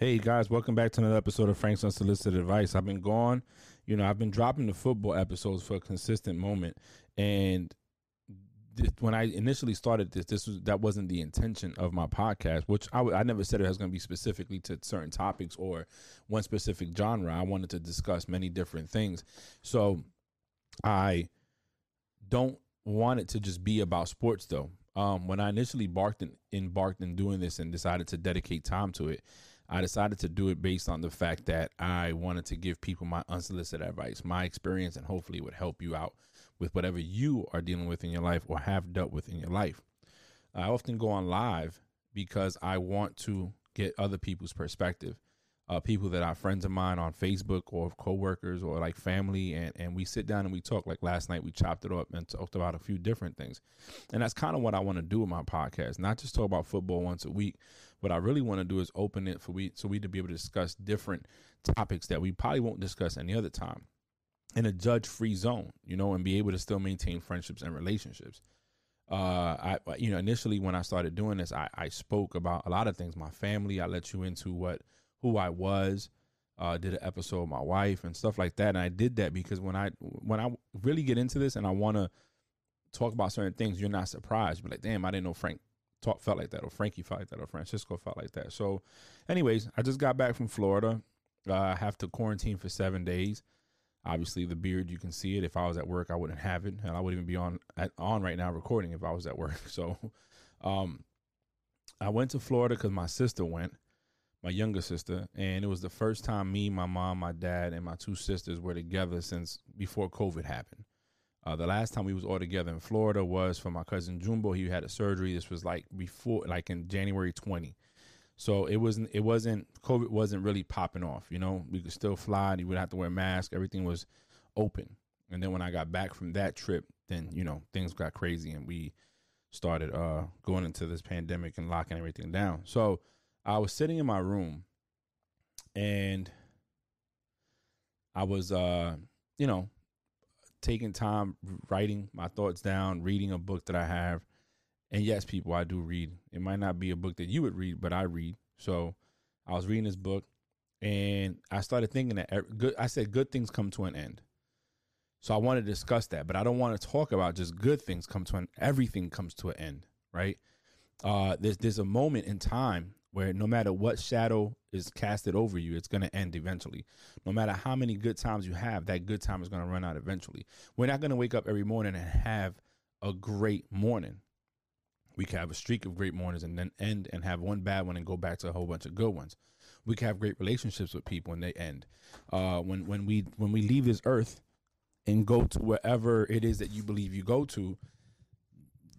Hey guys, welcome back to another episode of Frank's Unsolicited Advice. I've been gone, you know, I've been dropping the football episodes for a consistent moment, and when I initially started this, this was that wasn't the intention of my podcast. Which I, I never said it was going to be specifically to certain topics or one specific genre. I wanted to discuss many different things, so I don't want it to just be about sports though. Um, when I initially in, embarked in doing this and decided to dedicate time to it, I decided to do it based on the fact that I wanted to give people my unsolicited advice, my experience, and hopefully it would help you out with whatever you are dealing with in your life or have dealt with in your life. I often go on live because I want to get other people's perspective uh, people that are friends of mine on Facebook or coworkers or like family, and and we sit down and we talk. Like last night, we chopped it up and talked about a few different things, and that's kind of what I want to do with my podcast. Not just talk about football once a week. What I really want to do is open it for we so we to be able to discuss different topics that we probably won't discuss any other time in a judge free zone, you know, and be able to still maintain friendships and relationships. Uh, I, you know, initially when I started doing this, I, I spoke about a lot of things, my family. I let you into what who I was. Uh, did an episode with my wife and stuff like that, and I did that because when I when I really get into this and I want to talk about certain things, you're not surprised. But like, damn, I didn't know Frank talk felt like that, or Frankie felt like that, or Francisco felt like that. So, anyways, I just got back from Florida. Uh, I have to quarantine for seven days. Obviously, the beard you can see it. If I was at work, I wouldn't have it, and I wouldn't even be on at, on right now recording if I was at work. So, um, I went to Florida because my sister went my younger sister, and it was the first time me, my mom, my dad, and my two sisters were together since before COVID happened. Uh, the last time we was all together in Florida was for my cousin Jumbo. He had a surgery. This was like before, like in January 20. So it wasn't, it wasn't, COVID wasn't really popping off. You know, we could still fly. You wouldn't have to wear a mask. Everything was open. And then when I got back from that trip, then you know things got crazy, and we started uh, going into this pandemic and locking everything down. So I was sitting in my room and I was uh you know taking time writing my thoughts down, reading a book that I have. And yes, people, I do read. It might not be a book that you would read, but I read. So I was reading this book and I started thinking that good I said good things come to an end. So I want to discuss that, but I don't want to talk about just good things come to an everything comes to an end, right? Uh there's there's a moment in time where no matter what shadow is casted over you, it's going to end eventually. No matter how many good times you have, that good time is going to run out eventually. We're not going to wake up every morning and have a great morning. We can have a streak of great mornings and then end and have one bad one and go back to a whole bunch of good ones. We can have great relationships with people and they end. Uh, when when we when we leave this earth and go to wherever it is that you believe you go to,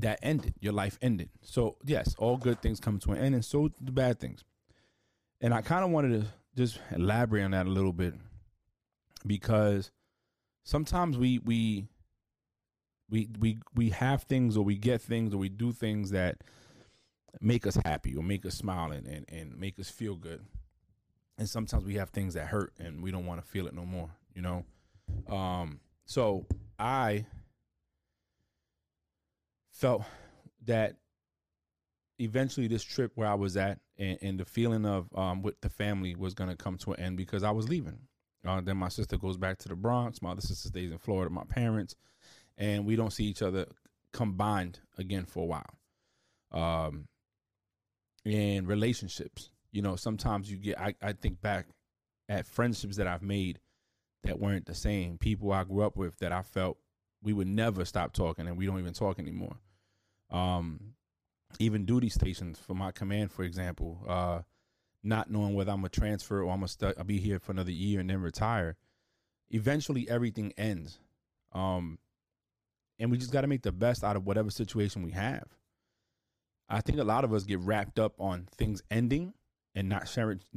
that ended. Your life ended. So yes, all good things come to an end, and so the bad things. And I kind of wanted to just elaborate on that a little bit because sometimes we we we we we have things or we get things or we do things that make us happy or make us smile and, and, and make us feel good. And sometimes we have things that hurt and we don't want to feel it no more, you know? Um, so I felt that eventually this trip where I was at and, and the feeling of um, with the family was going to come to an end because I was leaving. Uh, then my sister goes back to the Bronx. My other sister stays in Florida. My parents, and we don't see each other combined again for a while. Um, and relationships, you know, sometimes you get. I, I think back at friendships that I've made that weren't the same. People I grew up with that I felt we would never stop talking, and we don't even talk anymore um, even duty stations for my command, for example, uh, not knowing whether I'm a transfer or I'm a stu- I'll be here for another year and then retire. Eventually, everything ends, um, and we just got to make the best out of whatever situation we have. I think a lot of us get wrapped up on things ending and not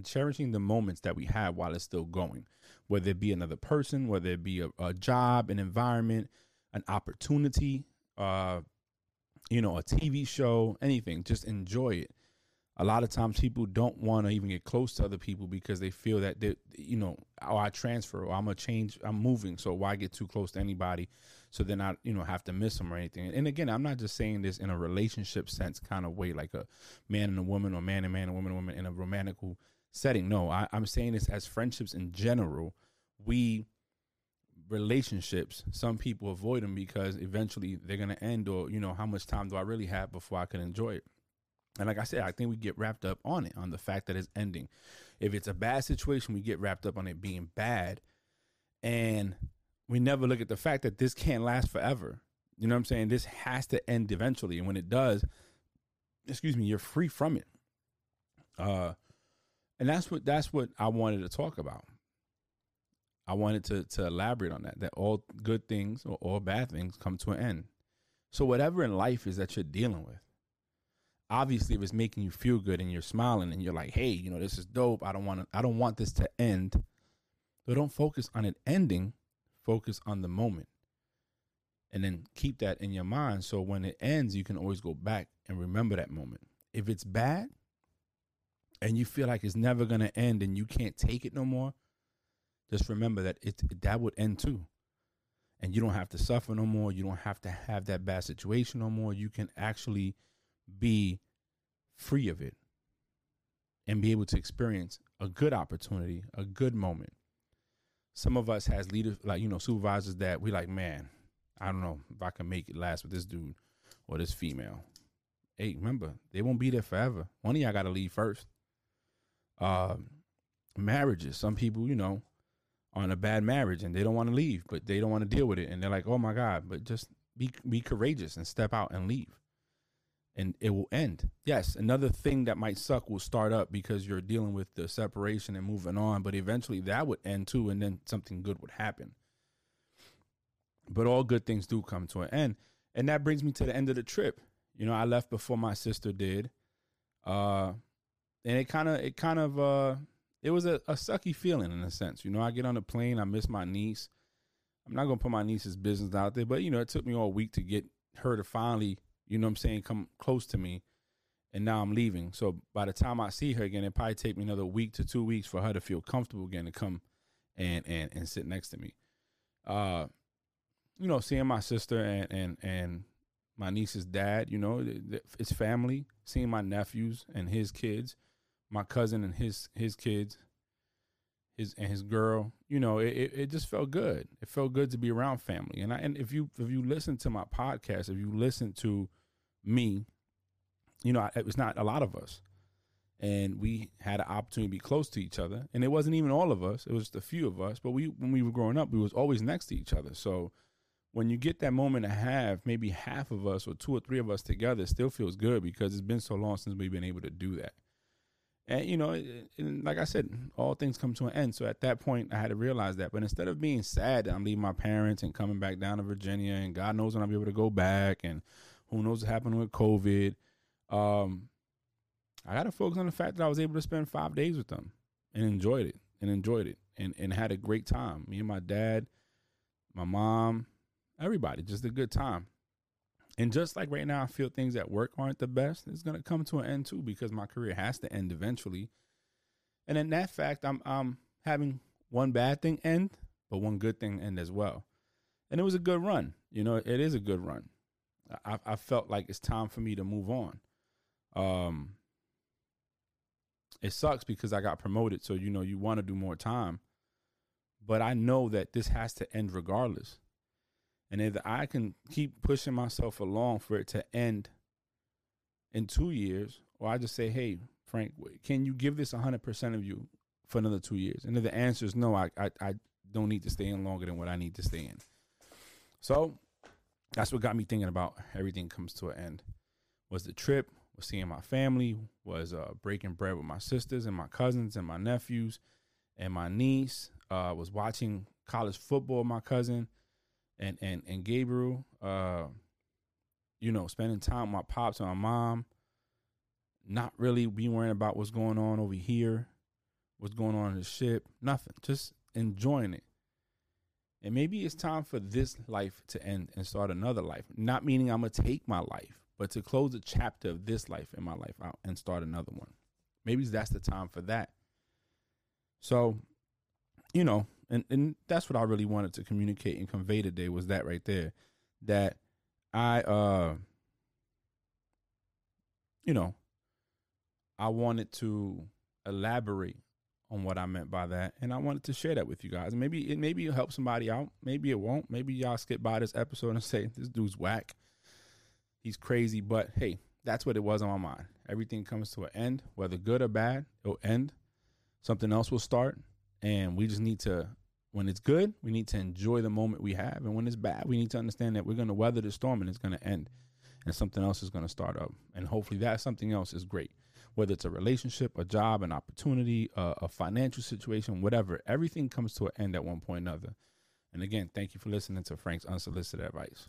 cherishing the moments that we have while it's still going, whether it be another person, whether it be a, a job, an environment, an opportunity, uh, you know, a TV show, anything. Just enjoy it. a lot of times people don't want to even get close to other people because they feel that they you know oh i transfer or i'm gonna change i'm moving so why get too close to anybody so then i you know have to miss them or anything and again i'm not just saying this in a relationship sense kind of way like a man and a woman or man and man and woman and woman in a romantical setting no I, i'm saying this as friendships in general we relationships some people avoid them because eventually they're going to end or you know how much time do i really have before i can enjoy it and like I said, I think we get wrapped up on it, on the fact that it's ending. If it's a bad situation, we get wrapped up on it being bad. And we never look at the fact that this can't last forever. You know what I'm saying? This has to end eventually. And when it does, excuse me, you're free from it. Uh and that's what that's what I wanted to talk about. I wanted to to elaborate on that. That all good things or all bad things come to an end. So whatever in life is that you're dealing with, obviously if it's making you feel good and you're smiling and you're like hey you know this is dope. I don't want to i don't want this to end. So don't focus on it ending. Focus on the moment. And then keep that in your mind. So when it ends you can always go back and remember that moment. If it's bad and you feel like it's never going to end and you can't take it no more just remember that it that would end too and you don't have to suffer no more you don't have to have that bad situation no more you can actually be free of it and be able to experience a good opportunity, a good moment. Some of us has leaders like you know supervisors that we like, man, I don't know if I can make it last with this dude or this female. Hey, remember they won't be there forever. One of y'all got to leave first. Uh, marriages. Some people, you know, on a bad marriage and they don't want to leave, but they don't want to deal with it, and they're like, oh my god. But just be be courageous and step out and leave and it will end. Yes, another thing that might suck will start up because you're dealing with the separation and moving on, but eventually that would end too, and then something good would happen. But all good things do come to an end. And that brings me to the end of the trip. You know, I left before my sister did. Uh and it kind of it kind of uh it was a, a sucky feeling in a sense. You know, I get on the plane, I miss my niece. I'm not gonna put my niece's business out there, but you know, it took me all week to get her to finally you know what I'm saying, come close to me. And now I'm leaving. So by the time I see her again, it probably take me another week to two weeks for her to feel comfortable again to come and and and sit next to me. Uh, you know, seeing my sister and and and my niece's dad, you know, it's family. Seeing my nephews and his kids, my cousin and his his kids, his and his girl. You know, it, it just felt good. It felt good to be around family. And I and if you if you listen to my podcast, if you listen to me, you know, it was not a lot of us. And we had an opportunity to be close to each other. And it wasn't even all of us. It was just a few of us. But we when we were growing up, we was always next to each other. So when you get that moment to have maybe half of us or two or three of us together, it still feels good because it's been so long since we've been able to do that. And you know, and like I said, all things come to an end. So at that point, I had to realize that. But instead of being sad that I'm leaving my parents and coming back down to Virginia, and God knows when I'll be able to go back, and who knows what happened with COVID. Um, I got to focus on the fact that I was able to spend five days with them and enjoyed it and enjoyed it and, and had a great time. Me and my dad, my mom, everybody, just a good time. And just like right now, I feel things at work aren't the best. It's gonna come to an end too because my career has to end eventually. And in that fact, I'm I'm having one bad thing end, but one good thing end as well. And it was a good run. You know, it is a good run. I, I felt like it's time for me to move on. Um, it sucks because I got promoted, so you know you want to do more time, but I know that this has to end regardless. And if I can keep pushing myself along for it to end in two years, or I just say, hey, Frank, can you give this 100% of you for another two years? And if the answer is no, I, I, I don't need to stay in longer than what I need to stay in. So that's what got me thinking about everything comes to an end. Was the trip, was seeing my family, was uh, breaking bread with my sisters and my cousins and my nephews and my niece. Uh, was watching college football with my cousin and and and Gabriel. Uh, you know, spending time with my pops and my mom. Not really being worrying about what's going on over here, what's going on in the ship. Nothing. Just enjoying it. And maybe it's time for this life to end and start another life. Not meaning I'm to take my life, but to close a chapter of this life in my life out and start another one. Maybe that's the time for that. So, you know, and, and that's what I really wanted to communicate and convey today was that right there. That I uh you know, I wanted to elaborate on what I meant by that, and I wanted to share that with you guys. Maybe it maybe it'll help somebody out. Maybe it won't. Maybe y'all skip by this episode and say this dude's whack. He's crazy, but hey, that's what it was on my mind. Everything comes to an end, whether good or bad, it'll end. Something else will start, and we just need to. When it's good, we need to enjoy the moment we have, and when it's bad, we need to understand that we're going to weather the storm and it's going to end, and something else is going to start up, and hopefully that something else is great whether it's a relationship, a job, an opportunity, a, a financial situation, whatever. Everything comes to an end at one point or another. And again, thank you for listening to Frank's Unsolicited Advice.